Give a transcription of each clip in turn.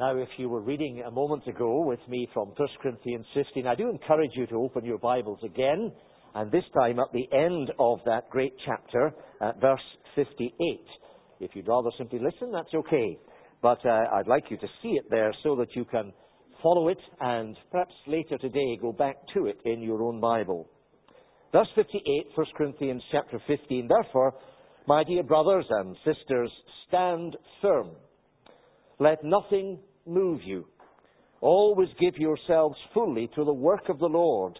Now, if you were reading a moment ago with me from 1 Corinthians 15, I do encourage you to open your Bibles again, and this time at the end of that great chapter, at verse 58. If you'd rather simply listen, that's okay. But uh, I'd like you to see it there so that you can follow it and perhaps later today go back to it in your own Bible. Verse 58, 1 Corinthians chapter 15. Therefore, my dear brothers and sisters, stand firm. Let nothing move you. Always give yourselves fully to the work of the Lord,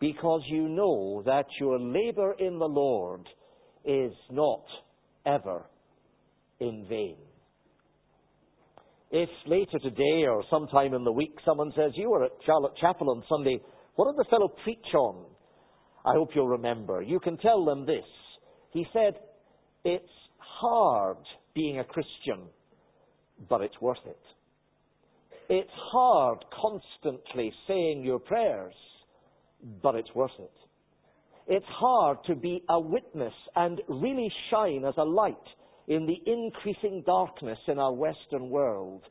because you know that your labor in the Lord is not ever in vain. If later today or sometime in the week someone says, You were at Charlotte Chapel on Sunday, what did the fellow preach on? I hope you'll remember. You can tell them this. He said, It's hard being a Christian, but it's worth it. It's hard constantly saying your prayers, but it's worth it. It's hard to be a witness and really shine as a light in the increasing darkness in our Western world,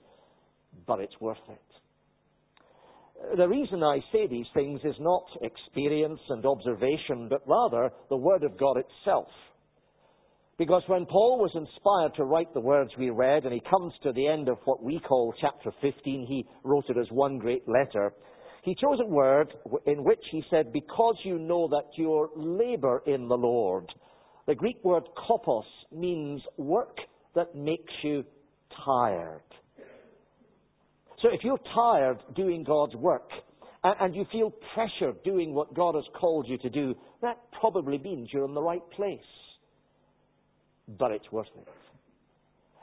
but it's worth it. The reason I say these things is not experience and observation, but rather the Word of God itself. Because when Paul was inspired to write the words we read, and he comes to the end of what we call chapter 15, he wrote it as one great letter. He chose a word in which he said, Because you know that your labor in the Lord. The Greek word kopos means work that makes you tired. So if you're tired doing God's work, and you feel pressure doing what God has called you to do, that probably means you're in the right place but it's worth it.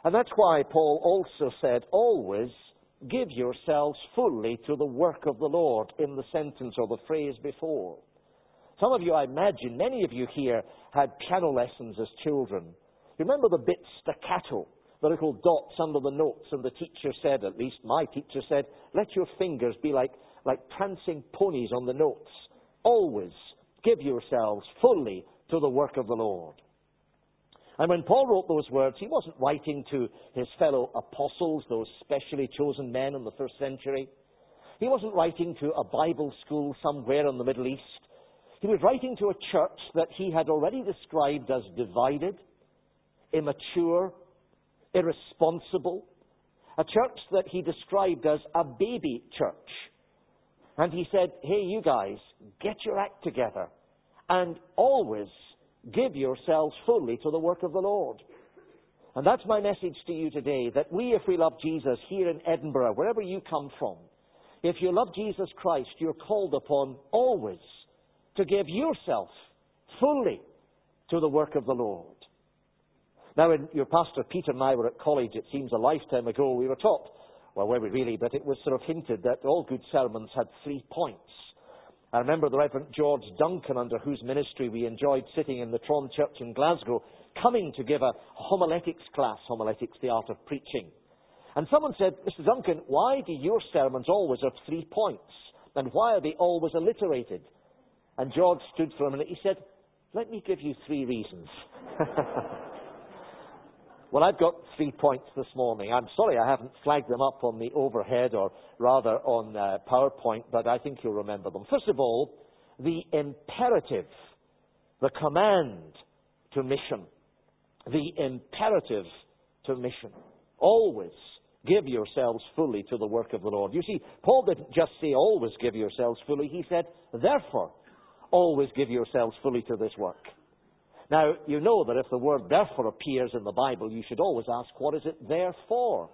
And that's why Paul also said, always give yourselves fully to the work of the Lord in the sentence or the phrase before. Some of you, I imagine, many of you here had piano lessons as children. You remember the bit staccato, the little dots under the notes, and the teacher said, at least my teacher said, let your fingers be like, like prancing ponies on the notes. Always give yourselves fully to the work of the Lord. And when Paul wrote those words, he wasn't writing to his fellow apostles, those specially chosen men in the first century. He wasn't writing to a Bible school somewhere in the Middle East. He was writing to a church that he had already described as divided, immature, irresponsible, a church that he described as a baby church. And he said, hey, you guys, get your act together and always give yourselves fully to the work of the Lord. And that's my message to you today, that we, if we love Jesus here in Edinburgh, wherever you come from, if you love Jesus Christ, you're called upon always to give yourself fully to the work of the Lord. Now, when your pastor Peter and I were at college, it seems a lifetime ago, we were taught, well, were we really, but it was sort of hinted that all good sermons had three points. I remember the Reverend George Duncan, under whose ministry we enjoyed sitting in the Tron Church in Glasgow, coming to give a homiletics class, homiletics, the art of preaching. And someone said, Mr. Duncan, why do your sermons always have three points? And why are they always alliterated? And George stood for a minute. He said, Let me give you three reasons. Well, I've got three points this morning. I'm sorry I haven't flagged them up on the overhead or rather on uh, PowerPoint, but I think you'll remember them. First of all, the imperative, the command to mission. The imperative to mission. Always give yourselves fully to the work of the Lord. You see, Paul didn't just say always give yourselves fully. He said, therefore, always give yourselves fully to this work. Now, you know that if the word therefore appears in the Bible, you should always ask, what is it there for?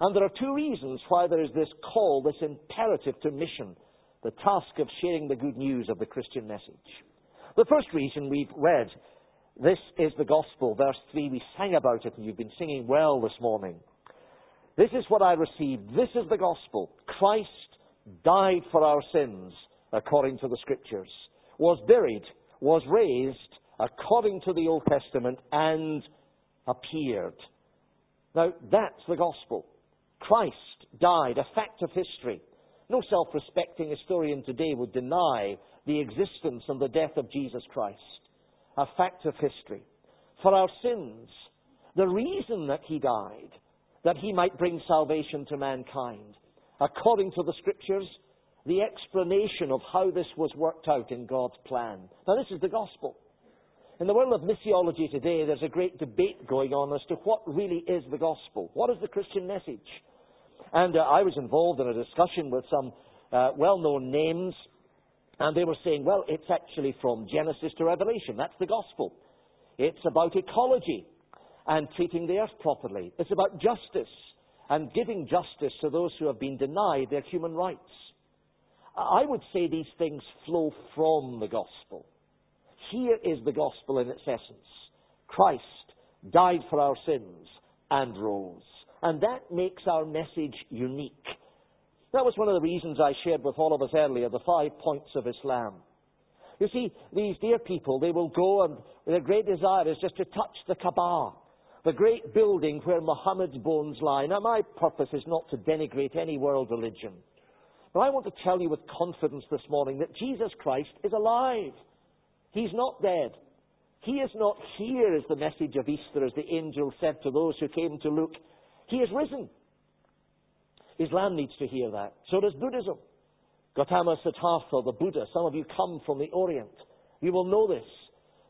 And there are two reasons why there is this call, this imperative to mission, the task of sharing the good news of the Christian message. The first reason we've read, this is the gospel, verse 3, we sang about it and you've been singing well this morning. This is what I received. This is the gospel. Christ died for our sins, according to the scriptures, was buried, was raised, according to the Old Testament and appeared. Now, that's the gospel. Christ died, a fact of history. No self respecting historian today would deny the existence and the death of Jesus Christ. A fact of history. For our sins, the reason that he died, that he might bring salvation to mankind. According to the scriptures, the explanation of how this was worked out in God's plan. Now, this is the gospel. In the world of missiology today, there's a great debate going on as to what really is the gospel. What is the Christian message? And uh, I was involved in a discussion with some uh, well known names, and they were saying, well, it's actually from Genesis to Revelation. That's the gospel. It's about ecology and treating the earth properly. It's about justice and giving justice to those who have been denied their human rights. I would say these things flow from the gospel. Here is the gospel in its essence Christ died for our sins and rose. And that makes our message unique. That was one of the reasons I shared with all of us earlier the five points of Islam. You see, these dear people, they will go and their great desire is just to touch the Kaaba, the great building where Muhammad's bones lie. Now, my purpose is not to denigrate any world religion. But I want to tell you with confidence this morning that Jesus Christ is alive. He's not dead. He is not here, as the message of Easter, as the angel said to those who came to look. He is risen. Islam needs to hear that. So does Buddhism. Gautama Siddhartha, the Buddha, some of you come from the Orient. You will know this.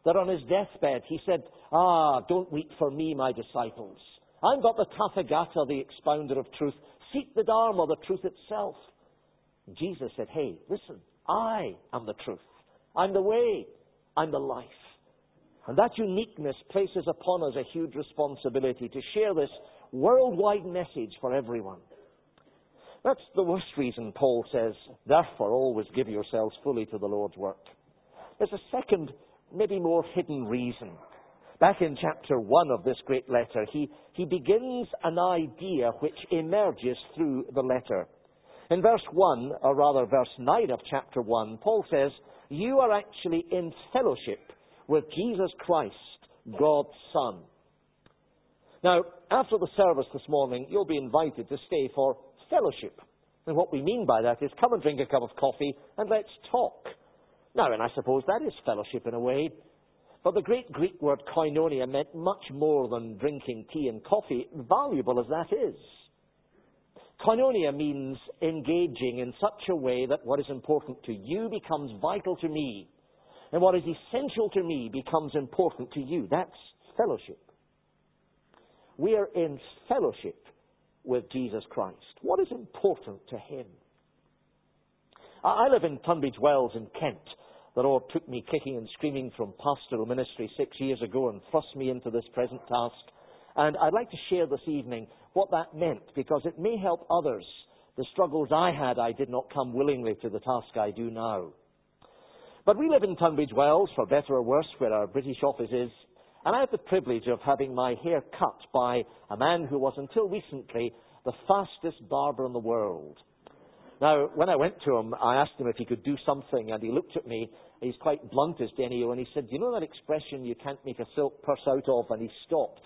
That on his deathbed he said, Ah, don't weep for me, my disciples. I'm but the Tathagata, the expounder of truth. Seek the Dharma, the truth itself. Jesus said, Hey, listen, I am the truth. I'm the way. I'm the life. And that uniqueness places upon us a huge responsibility to share this worldwide message for everyone. That's the worst reason Paul says, therefore always give yourselves fully to the Lord's work. There's a second, maybe more hidden reason. Back in chapter 1 of this great letter, he, he begins an idea which emerges through the letter. In verse 1, or rather verse 9 of chapter 1, Paul says, You are actually in fellowship with Jesus Christ, God's Son. Now, after the service this morning, you'll be invited to stay for fellowship. And what we mean by that is come and drink a cup of coffee and let's talk. Now, and I suppose that is fellowship in a way. But the great Greek word koinonia meant much more than drinking tea and coffee, valuable as that is. Koinonia means engaging in such a way that what is important to you becomes vital to me, and what is essential to me becomes important to you. That's fellowship. We are in fellowship with Jesus Christ? What is important to him? I live in Tunbridge Wells in Kent. The Lord took me kicking and screaming from pastoral ministry six years ago and thrust me into this present task. And I'd like to share this evening what that meant because it may help others. The struggles I had, I did not come willingly to the task I do now. But we live in Tunbridge Wells, for better or worse, where our British office is, and I have the privilege of having my hair cut by a man who was until recently the fastest barber in the world. Now, when I went to him, I asked him if he could do something, and he looked at me. He's quite blunt as Denny and he said, Do you know that expression, you can't make a silk purse out of? And he stopped.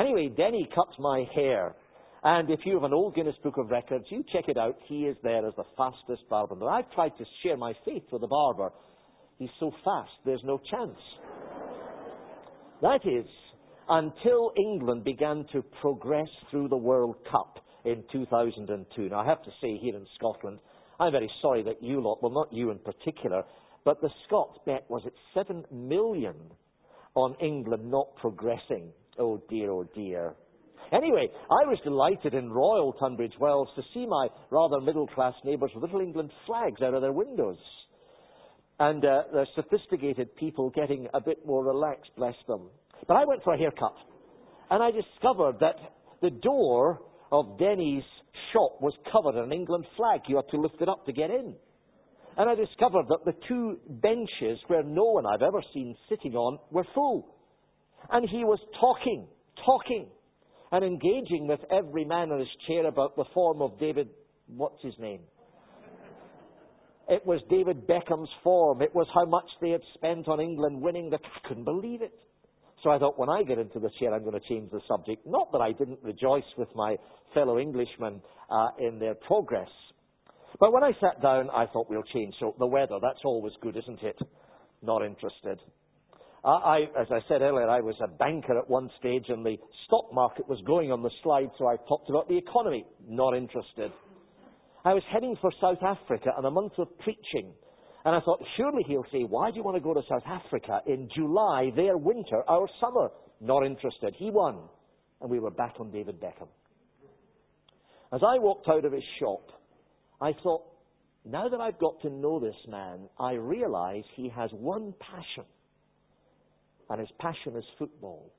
Anyway, Denny cut my hair. And if you have an old Guinness Book of Records, you check it out. He is there as the fastest barber. I've tried to share my faith with the barber. He's so fast, there's no chance. That is, until England began to progress through the World Cup in 2002. Now, I have to say, here in Scotland, I'm very sorry that you lot, well, not you in particular, but the Scots bet was at 7 million on England not progressing. Oh dear, oh dear. Anyway, I was delighted in Royal Tunbridge Wells to see my rather middle class neighbours with Little England flags out of their windows. And uh, the sophisticated people getting a bit more relaxed, bless them. But I went for a haircut, and I discovered that the door of Denny's shop was covered in an England flag. You had to lift it up to get in. And I discovered that the two benches where no one I've ever seen sitting on were full. And he was talking, talking, and engaging with every man in his chair about the form of David, what's his name? It was David Beckham's form. It was how much they had spent on England winning the. I couldn't believe it. So I thought, when I get into the chair, I'm going to change the subject. Not that I didn't rejoice with my fellow Englishmen uh, in their progress. But when I sat down, I thought we'll change. So the weather, that's always good, isn't it? Not interested. I, as I said earlier, I was a banker at one stage and the stock market was going on the slide, so I talked about the economy. Not interested. I was heading for South Africa on a month of preaching. And I thought, surely he'll say, why do you want to go to South Africa in July, their winter, our summer? Not interested. He won. And we were back on David Beckham. As I walked out of his shop, I thought, now that I've got to know this man, I realize he has one passion. And his passion is football.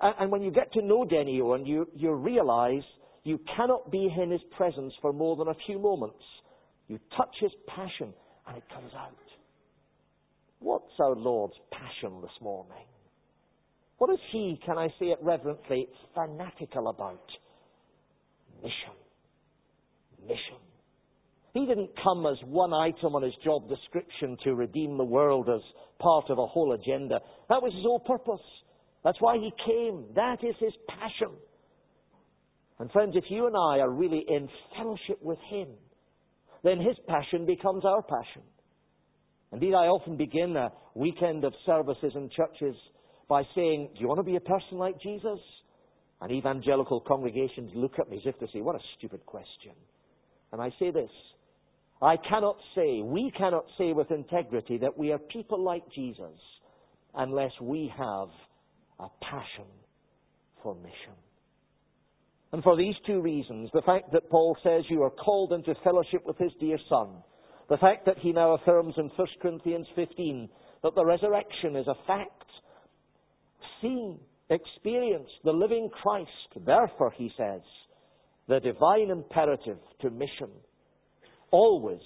And, and when you get to know Denny Owen, you, you realize you cannot be in his presence for more than a few moments. You touch his passion and it comes out. What's our Lord's passion this morning? What is he, can I say it reverently, fanatical about? Mission. Mission. He didn't come as one item on his job description to redeem the world as part of a whole agenda. That was his whole purpose. That's why he came. That is his passion. And friends, if you and I are really in fellowship with him, then his passion becomes our passion. Indeed, I often begin a weekend of services in churches by saying, Do you want to be a person like Jesus? And evangelical congregations look at me as if to say, What a stupid question. And I say this I cannot say, we cannot say with integrity that we are people like Jesus unless we have a passion for mission. And for these two reasons, the fact that Paul says you are called into fellowship with his dear Son, the fact that he now affirms in 1 Corinthians 15 that the resurrection is a fact, seen, experienced, the living Christ, therefore, he says, the divine imperative to mission, always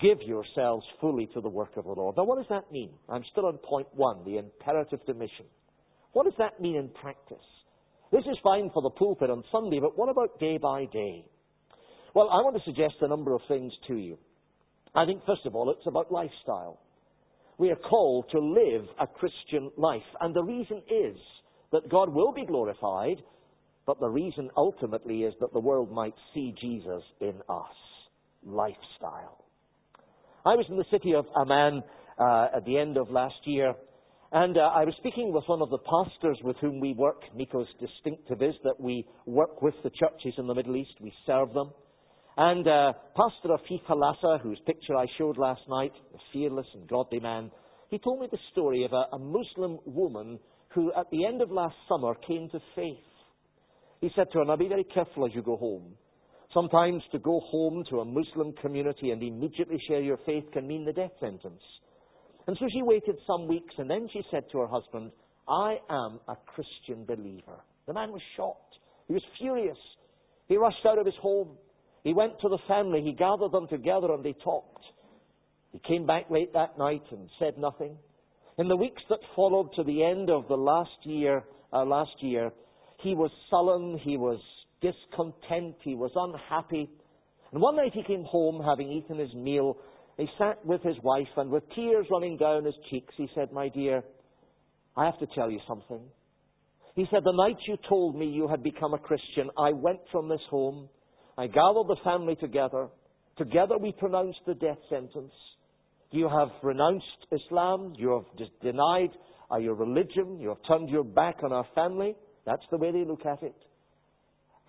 give yourselves fully to the work of the Lord. Now, what does that mean? I'm still on point one, the imperative to mission. What does that mean in practice? This is fine for the pulpit on Sunday, but what about day by day? Well, I want to suggest a number of things to you. I think, first of all, it's about lifestyle. We are called to live a Christian life, and the reason is that God will be glorified, but the reason ultimately is that the world might see Jesus in us. Lifestyle. I was in the city of Amman uh, at the end of last year, and uh, I was speaking with one of the pastors with whom we work. MECO's distinctive is that we work with the churches in the Middle East, we serve them. And uh, Pastor Afif Halassa, whose picture I showed last night, a fearless and godly man, he told me the story of a, a Muslim woman who, at the end of last summer, came to faith. He said to her, Now be very careful as you go home. Sometimes to go home to a Muslim community and immediately share your faith can mean the death sentence. And so she waited some weeks, and then she said to her husband, I am a Christian believer. The man was shocked. He was furious. He rushed out of his home. He went to the family. He gathered them together and they talked. He came back late that night and said nothing. In the weeks that followed to the end of the last year, uh, last year, he was sullen. He was discontent. He was unhappy. And one night he came home, having eaten his meal, he sat with his wife, and with tears running down his cheeks, he said, My dear, I have to tell you something. He said, The night you told me you had become a Christian, I went from this home. I gathered the family together. Together we pronounced the death sentence. You have renounced Islam. You have denied your religion. You have turned your back on our family. That's the way they look at it.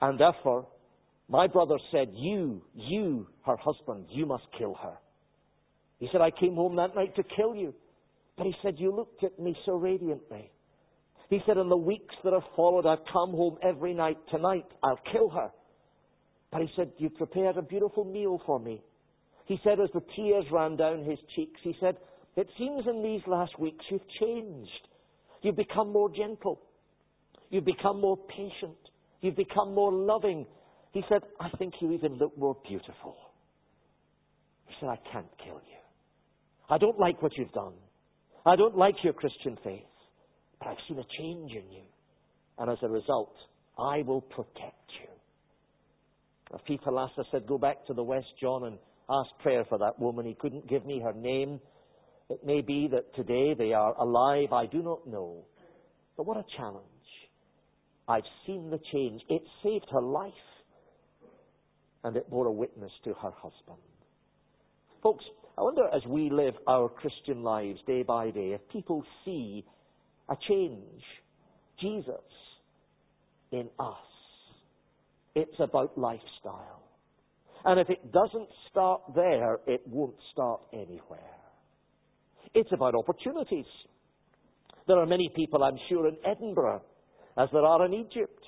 And therefore, my brother said, You, you, her husband, you must kill her. He said, I came home that night to kill you. But he said, You looked at me so radiantly. He said, In the weeks that have followed, I've come home every night. Tonight, I'll kill her. But he said, You prepared a beautiful meal for me. He said, as the tears ran down his cheeks, he said, It seems in these last weeks you've changed. You've become more gentle. You've become more patient. You've become more loving. He said, I think you even look more beautiful. He said, I can't kill you. I don't like what you've done. I don't like your Christian faith. But I've seen a change in you. And as a result, I will protect you. Afif Halassa said, Go back to the West, John, and ask prayer for that woman. He couldn't give me her name. It may be that today they are alive. I do not know. But what a challenge. I've seen the change. It saved her life. And it bore a witness to her husband. Folks, I wonder as we live our Christian lives day by day, if people see a change. Jesus in us. It's about lifestyle. And if it doesn't start there, it won't start anywhere. It's about opportunities. There are many people, I'm sure, in Edinburgh, as there are in Egypt,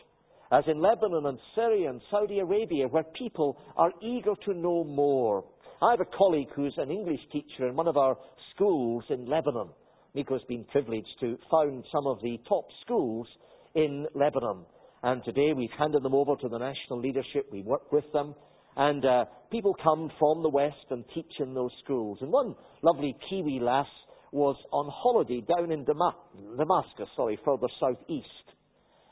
as in Lebanon and Syria and Saudi Arabia, where people are eager to know more. I have a colleague who's an English teacher in one of our schools in Lebanon. MECO's been privileged to found some of the top schools in Lebanon. And today we've handed them over to the national leadership. We work with them. And uh, people come from the West and teach in those schools. And one lovely Kiwi lass was on holiday down in Damascus, sorry, further southeast.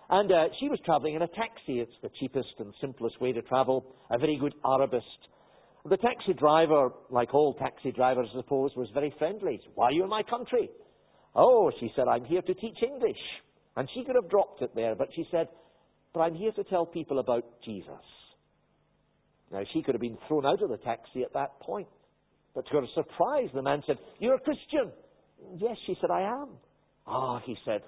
And uh, she was travelling in a taxi. It's the cheapest and simplest way to travel. A very good Arabist. The taxi driver, like all taxi drivers, I suppose, was very friendly. Why are you in my country? Oh, she said, I'm here to teach English. And she could have dropped it there, but she said, but I'm here to tell people about Jesus. Now, she could have been thrown out of the taxi at that point. But to her surprise, the man said, You're a Christian. Yes, she said, I am. Ah, he said,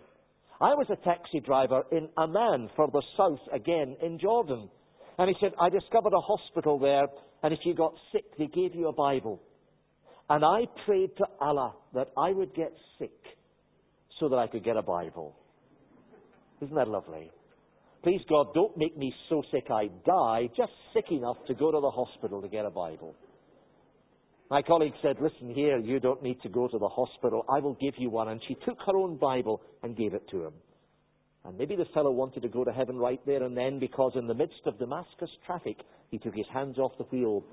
I was a taxi driver in Amman, further south again in Jordan. And he said, I discovered a hospital there, and if you got sick, they gave you a Bible. And I prayed to Allah that I would get sick so that I could get a Bible. Isn't that lovely? Please, God, don't make me so sick I die, just sick enough to go to the hospital to get a Bible. My colleague said, Listen here, you don't need to go to the hospital. I will give you one. And she took her own Bible and gave it to him. And maybe the fellow wanted to go to heaven right there and then because in the midst of Damascus traffic, he took his hands off the wheel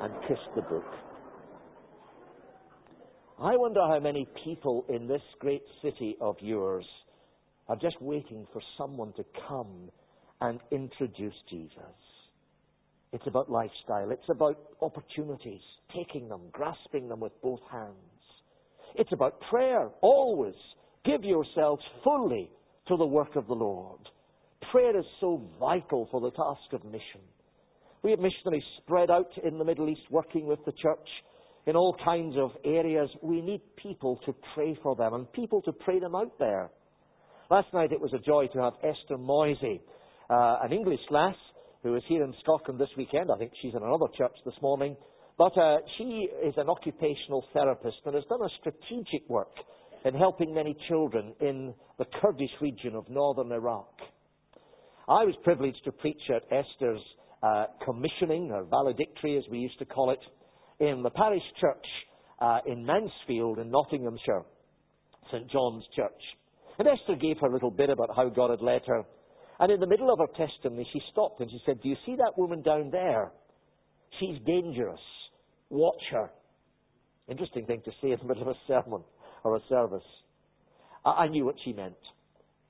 and kissed the book. I wonder how many people in this great city of yours are just waiting for someone to come and introduce Jesus. It's about lifestyle. It's about opportunities, taking them, grasping them with both hands. It's about prayer. Always give yourselves fully to the work of the Lord. Prayer is so vital for the task of mission. We have missionaries spread out in the Middle East working with the church in all kinds of areas. We need people to pray for them and people to pray them out there. Last night it was a joy to have Esther Moisey, uh, an English lass who is here in Scotland this weekend. I think she's in another church this morning. But uh, she is an occupational therapist and has done a strategic work in helping many children in the Kurdish region of northern Iraq. I was privileged to preach at Esther's uh, commissioning, or valedictory as we used to call it, in the parish church uh, in Mansfield in Nottinghamshire, St John's Church. And Esther gave her a little bit about how God had led her. And in the middle of her testimony, she stopped and she said, Do you see that woman down there? She's dangerous. Watch her. Interesting thing to say in the middle of a sermon or a service. I, knew what she meant.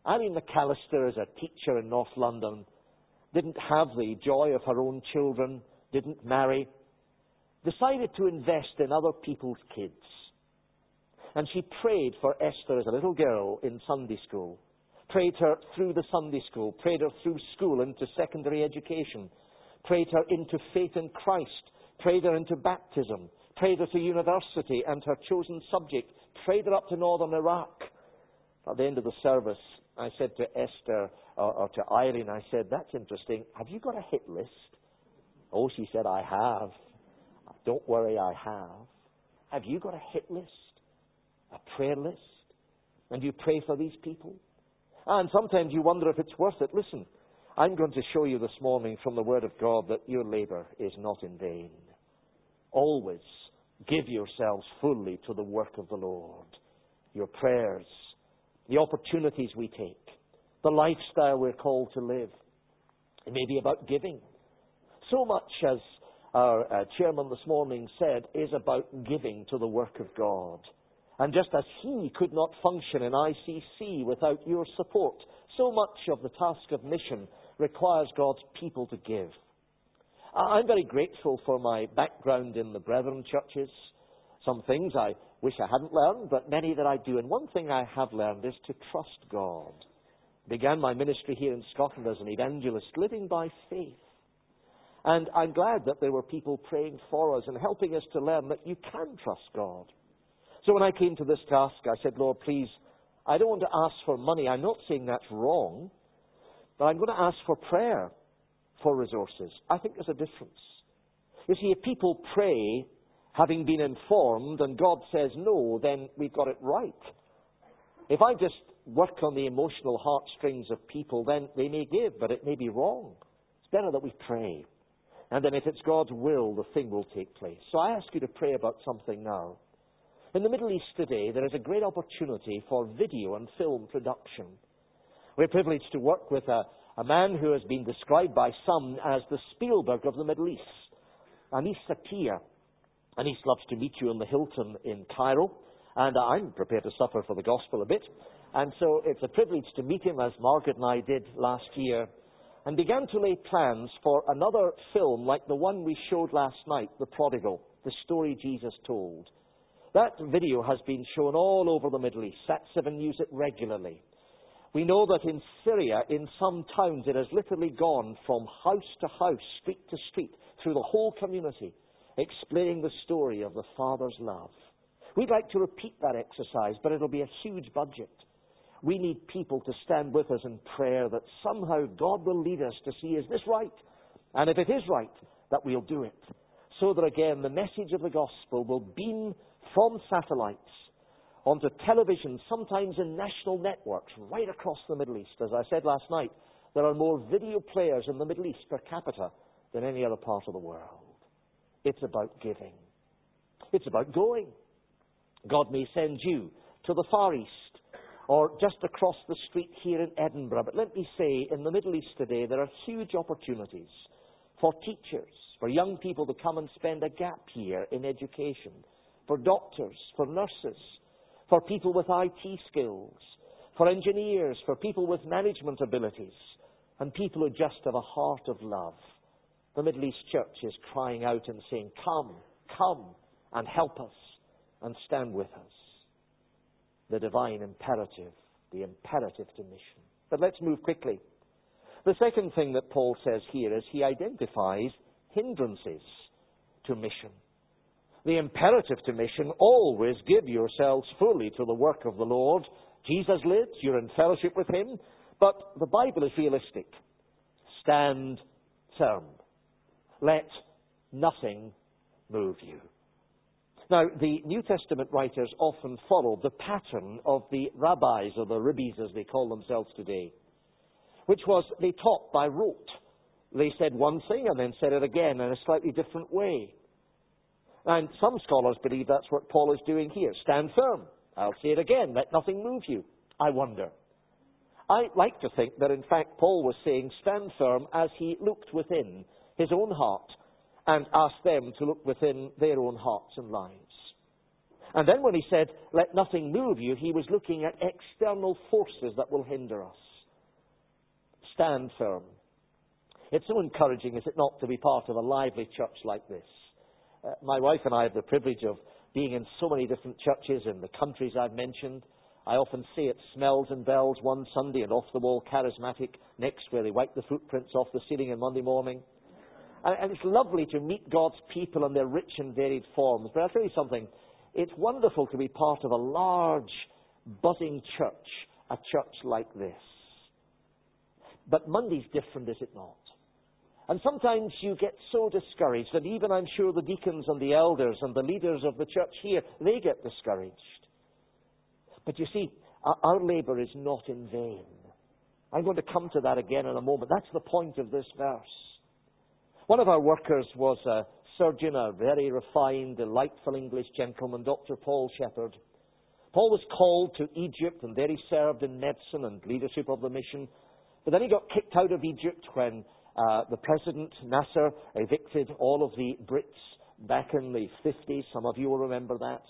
Eileen McAllister, as a teacher in North London, didn't have the joy of her own children, didn't marry, decided to invest in other people's kids. And she prayed for Esther as a little girl in Sunday school. Prayed her through the Sunday school. Prayed her through school into secondary education. Prayed her into faith in Christ. Prayed her into baptism. Prayed her to university and her chosen subject. Prayed her up to northern Iraq. At the end of the service, I said to Esther, or, or to Eileen, I said, that's interesting. Have you got a hit list? Oh, she said, I have. Don't worry, I have. Have you got a hit list? a prayer list? And you pray for these people? And sometimes you wonder if it's worth it. Listen, I'm going to show you this morning from the Word of God that your labor is not in vain. Always give yourselves fully to the work of the Lord. Your prayers, the opportunities we take, the lifestyle we're called to live. It may be about giving. So much as our uh, chairman this morning said is about giving to the work of God. And just as he could not function in ICC without your support, so much of the task of mission requires God's people to give. I'm very grateful for my background in the Brethren churches. Some things I wish I hadn't learned, but many that I do. And one thing I have learned is to trust God. Began my ministry here in Scotland as an evangelist, living by faith. And I'm glad that there were people praying for us and helping us to learn that you can trust God. So when I came to this task, I said, Lord, please, I don't want to ask for money. I'm not saying that's wrong, but I'm going to ask for prayer for resources. I think there's a difference. You see, if people pray having been informed and God says no, then we've got it right. If I just work on the emotional heartstrings of people, then they may give, but it may be wrong. It's better that we pray. And then if it's God's will, the thing will take place. So I ask you to pray about something now. In the Middle East today, there is a great opportunity for video and film production. We're privileged to work with a, a man who has been described by some as the Spielberg of the Middle East, Anis Sakia. Anis loves to meet you in the Hilton in Cairo, and I'm prepared to suffer for the gospel a bit. And so it's a privilege to meet him, as Margaret and I did last year, and began to lay plans for another film like the one we showed last night, The Prodigal, the story Jesus told. That video has been shown all over the Middle East. Sat7 use it regularly. We know that in Syria, in some towns, it has literally gone from house to house, street to street, through the whole community, explaining the story of the Father's love. We'd like to repeat that exercise, but it'll be a huge budget. We need people to stand with us in prayer that somehow God will lead us to see, is this right? And if it is right, that we'll do it. So that again, the message of the gospel will beam from satellites onto television, sometimes in national networks right across the Middle East. As I said last night, there are more video players in the Middle East per capita than any other part of the world. It's about giving. It's about going. God may send you to the Far East or just across the street here in Edinburgh. But let me say, in the Middle East today, there are huge opportunities for teachers, for young people to come and spend a gap year in education, for doctors, for nurses, for people with IT skills, for engineers, for people with management abilities, and people who just have a heart of love. The Middle East Church is crying out and saying, Come, come and help us and stand with us. The divine imperative, the imperative to mission. But let's move quickly. The second thing that Paul says here is he identifies hindrances to mission the imperative to mission, always give yourselves fully to the work of the Lord. Jesus lives, you're in fellowship with him, but the Bible is realistic. Stand firm. Let nothing move you. Now, the New Testament writers often followed the pattern of the rabbis, or the rabbis as they call themselves today, which was they taught by rote. They said one thing and then said it again in a slightly different way. And some scholars believe that's what Paul is doing here. Stand firm. I'll say it again. Let nothing move you. I wonder. I like to think that in fact Paul was saying stand firm as he looked within his own heart and asked them to look within their own hearts and lives. And then when he said, let nothing move you, he was looking at external forces that will hinder us. Stand firm. It's so encouraging, is it not, to be part of a lively church like this? Uh, my wife and I have the privilege of being in so many different churches in the countries I've mentioned. I often see it smells and bells one Sunday and off the wall charismatic next where they wipe the footprints off the ceiling on Monday morning. And, and it's lovely to meet God's people in their rich and varied forms. But I'll tell you something. It's wonderful to be part of a large, buzzing church, a church like this. But Monday's different, is it not? And sometimes you get so discouraged that even I'm sure the deacons and the elders and the leaders of the church here, they get discouraged. But you see, our labour is not in vain. I'm going to come to that again in a moment. That's the point of this verse. One of our workers was a surgeon, a very refined, delightful English gentleman, Dr. Paul Shepherd. Paul was called to Egypt, and there he served in medicine and leadership of the mission. But then he got kicked out of Egypt when uh, the president, Nasser, evicted all of the Brits back in the 50s. Some of you will remember that.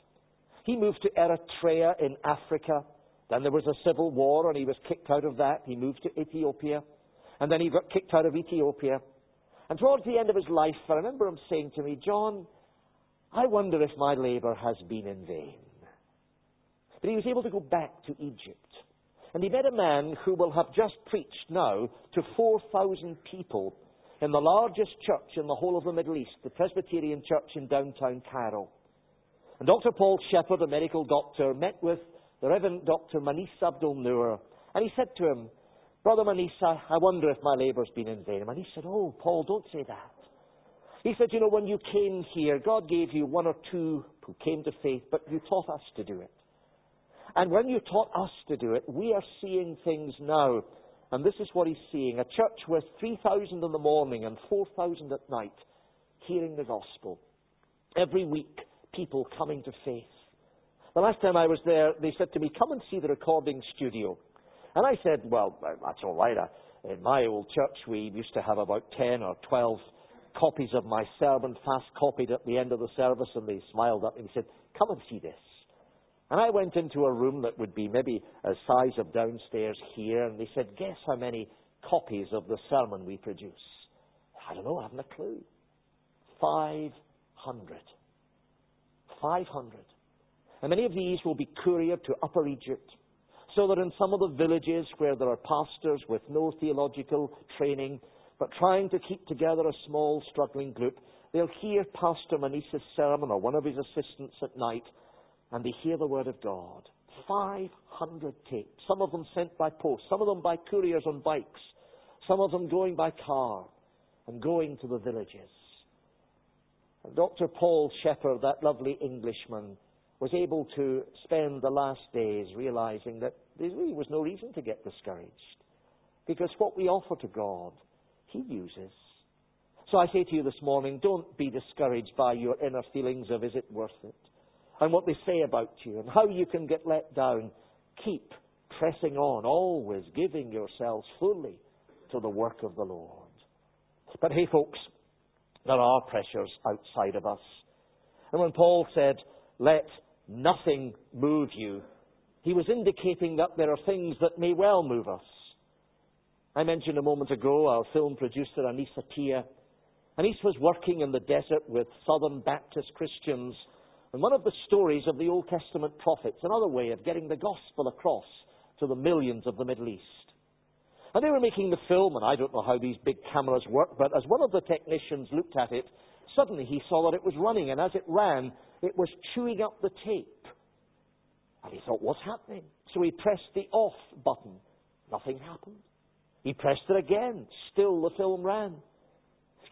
He moved to Eritrea in Africa. Then there was a civil war and he was kicked out of that. He moved to Ethiopia. And then he got kicked out of Ethiopia. And towards the end of his life, I remember him saying to me, John, I wonder if my labour has been in vain. But he was able to go back to Egypt. And he met a man who will have just preached now to 4,000 people in the largest church in the whole of the Middle East, the Presbyterian Church in downtown Cairo. And Dr. Paul Shepherd, a medical doctor, met with the Reverend Dr. Menes Abdul Noor, and he said to him, Brother Menes, I, I wonder if my labour's been in vain. And he said, Oh, Paul, don't say that. He said, You know, when you came here, God gave you one or two who came to faith, but you taught us to do it. And when you taught us to do it, we are seeing things now. And this is what he's seeing a church with 3,000 in the morning and 4,000 at night hearing the gospel. Every week, people coming to faith. The last time I was there, they said to me, Come and see the recording studio. And I said, Well, that's all right. In my old church, we used to have about 10 or 12 copies of my sermon fast copied at the end of the service, and they smiled at me and said, Come and see this. And I went into a room that would be maybe a size of downstairs here, and they said, Guess how many copies of the sermon we produce? I don't know, I haven't a clue. 500. 500. And many of these will be couriered to Upper Egypt, so that in some of the villages where there are pastors with no theological training, but trying to keep together a small, struggling group, they'll hear Pastor Menes's sermon or one of his assistants at night, and they hear the Word of God. 500 tapes, some of them sent by post, some of them by couriers on bikes, some of them going by car and going to the villages. And Dr. Paul Shepherd, that lovely Englishman, was able to spend the last days realizing that there really was no reason to get discouraged. Because what we offer to God, He uses. So I say to you this morning, don't be discouraged by your inner feelings of is it worth it? And what they say about you and how you can get let down. Keep pressing on, always giving yourselves fully to the work of the Lord. But hey folks, there are pressures outside of us. And when Paul said, let nothing move you, he was indicating that there are things that may well move us. I mentioned a moment ago our film producer, Anissa Tia. Anissa was working in the desert with Southern Baptist Christians. And one of the stories of the Old Testament prophets, another way of getting the gospel across to the millions of the Middle East. And they were making the film, and I don't know how these big cameras work, but as one of the technicians looked at it, suddenly he saw that it was running, and as it ran, it was chewing up the tape. And he thought, what's happening? So he pressed the off button. Nothing happened. He pressed it again. Still the film ran.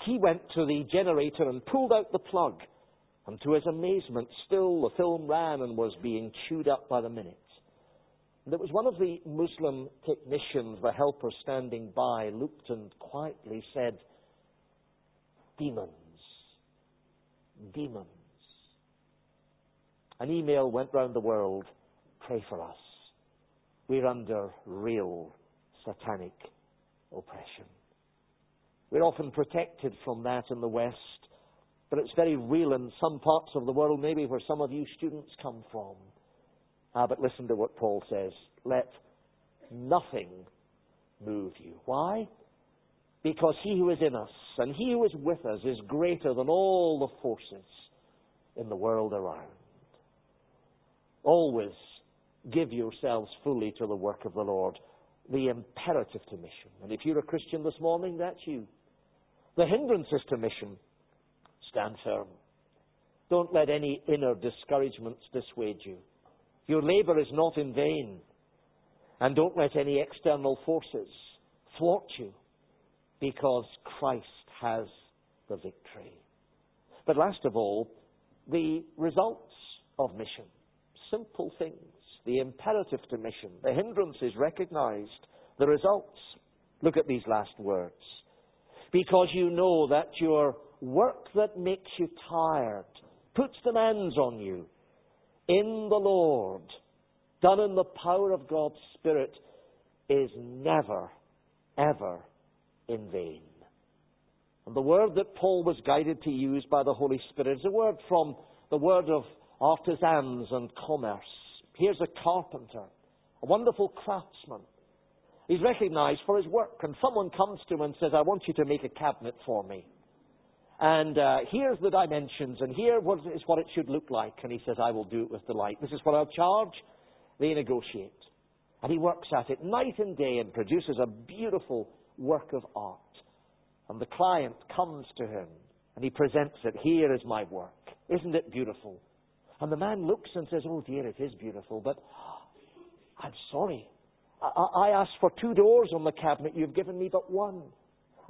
He went to the generator and pulled out the plug. And to his amazement, still the film ran and was being chewed up by the minute. And it was one of the Muslim technicians, the helper standing by, looked and quietly said, Demons. Demons. An email went round the world pray for us. We're under real satanic oppression. We're often protected from that in the West, but it's very real in some parts of the world, maybe where some of you students come from. Ah, but listen to what Paul says. Let nothing move you. Why? Because he who is in us and he who is with us is greater than all the forces in the world around. Always give yourselves fully to the work of the Lord. The imperative to mission. And if you're a Christian this morning, that's you. The hindrances to mission. Stand firm. Don't let any inner discouragements dissuade you. Your labor is not in vain. And don't let any external forces thwart you because Christ has the victory. But last of all, the results of mission simple things. The imperative to mission, the hindrances recognized, the results. Look at these last words. Because you know that your work that makes you tired, puts demands on you, in the Lord, done in the power of God's Spirit, is never, ever in vain. And the word that Paul was guided to use by the Holy Spirit is a word from the word of artisans and commerce. Here's a carpenter, a wonderful craftsman. He's recognized for his work, and someone comes to him and says, I want you to make a cabinet for me. And uh, here's the dimensions, and here is what it should look like. And he says, I will do it with delight. This is what I'll charge. They negotiate. And he works at it night and day and produces a beautiful work of art. And the client comes to him and he presents it. Here is my work. Isn't it beautiful? And the man looks and says, Oh dear, it is beautiful, but I'm sorry. I, I asked for two doors on the cabinet. You've given me but one.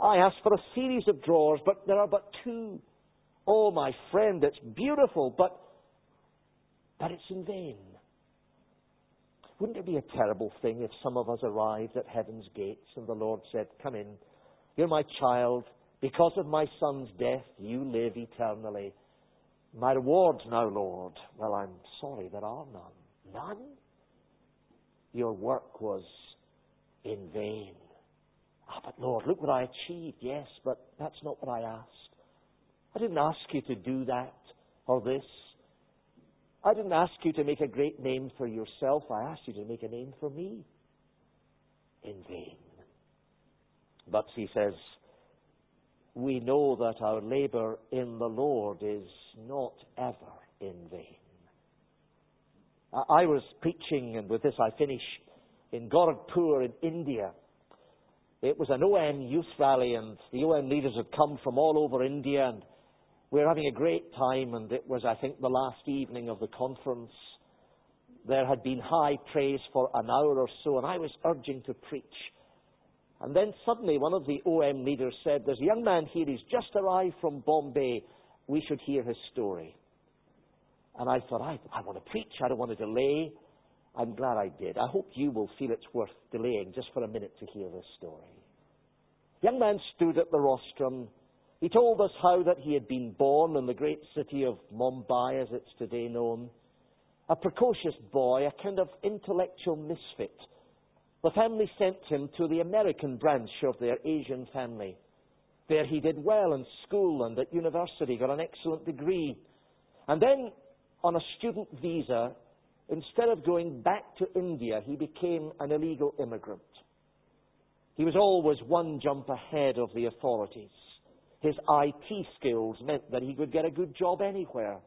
I asked for a series of drawers, but there are but two. Oh, my friend, it's beautiful, but, but it's in vain. Wouldn't it be a terrible thing if some of us arrived at heaven's gates and the Lord said, Come in, you're my child. Because of my son's death, you live eternally. My rewards now, Lord. Well, I'm sorry, there are none. None? Your work was in vain. Ah, but Lord, look what I achieved. Yes, but that's not what I asked. I didn't ask you to do that or this. I didn't ask you to make a great name for yourself. I asked you to make a name for me. In vain. But he says, we know that our labor in the Lord is not ever in vain. I was preaching, and with this I finish, in Gorakhpur in India. It was an OM youth rally, and the OM leaders had come from all over India, and we were having a great time, and it was, I think, the last evening of the conference. There had been high praise for an hour or so, and I was urging to preach. And then suddenly one of the OM leaders said, There's a young man here, he's just arrived from Bombay. We should hear his story. And I thought, I, I want to preach, I don't want to delay. I'm glad I did. I hope you will feel it's worth delaying just for a minute to hear this story. The young man stood at the rostrum he told us how that he had been born in the great city of Mumbai, as it's today known. A precocious boy, a kind of intellectual misfit. The family sent him to the American branch of their Asian family. There he did well in school and at university, got an excellent degree. And then, on a student visa, instead of going back to India, he became an illegal immigrant. He was always one jump ahead of the authorities. His IT skills meant that he could get a good job anywhere.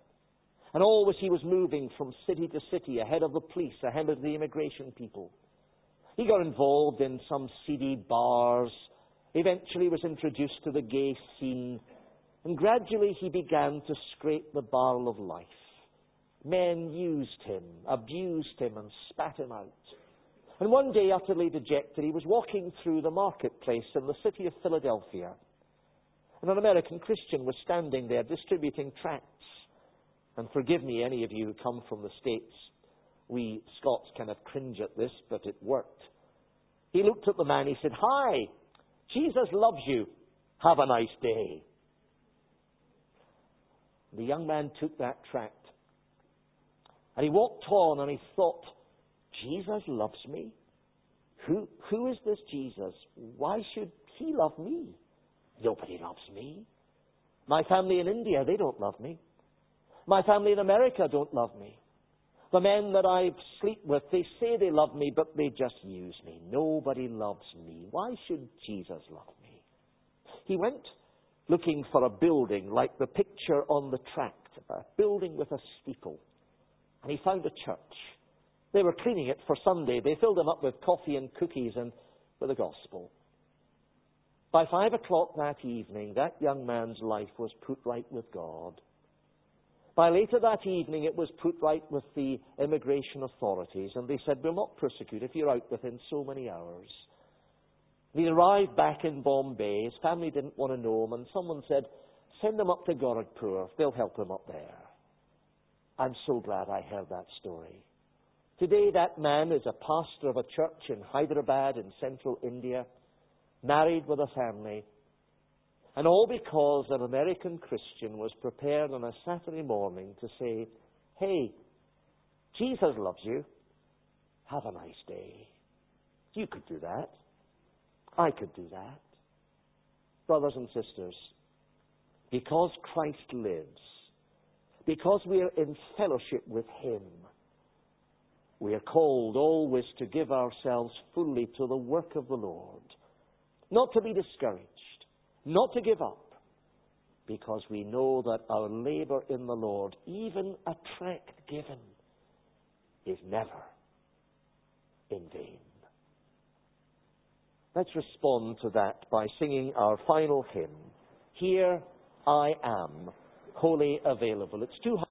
And always he was moving from city to city ahead of the police, ahead of the immigration people. He got involved in some seedy bars, eventually was introduced to the gay scene, and gradually he began to scrape the barrel of life. Men used him, abused him, and spat him out. And one day, utterly dejected, he was walking through the marketplace in the city of Philadelphia. And an American Christian was standing there distributing tracts. And forgive me, any of you who come from the States, we Scots kind of cringe at this, but it worked. He looked at the man, he said, Hi, Jesus loves you. Have a nice day. The young man took that tract and he walked on and he thought, Jesus loves me? Who, who is this Jesus? Why should he love me? Nobody loves me. My family in India, they don't love me. My family in America don't love me. The men that I sleep with, they say they love me, but they just use me. Nobody loves me. Why should Jesus love me? He went looking for a building like the picture on the tract, a building with a steeple. And he found a church. They were cleaning it for Sunday. They filled him up with coffee and cookies and with the gospel. By five o'clock that evening, that young man's life was put right with God. By later that evening, it was put right with the immigration authorities, and they said, We'll not prosecute if you're out within so many hours. He arrived back in Bombay. His family didn't want to know him, and someone said, Send him up to Gorakhpur. They'll help him up there. I'm so glad I heard that story. Today, that man is a pastor of a church in Hyderabad in central India married with a family. And all because an American Christian was prepared on a Saturday morning to say, Hey, Jesus loves you. Have a nice day. You could do that. I could do that. Brothers and sisters, because Christ lives, because we are in fellowship with Him, we are called always to give ourselves fully to the work of the Lord not to be discouraged, not to give up, because we know that our labor in the Lord, even a tract given, is never in vain. Let's respond to that by singing our final hymn, Here I Am, wholly available. It's two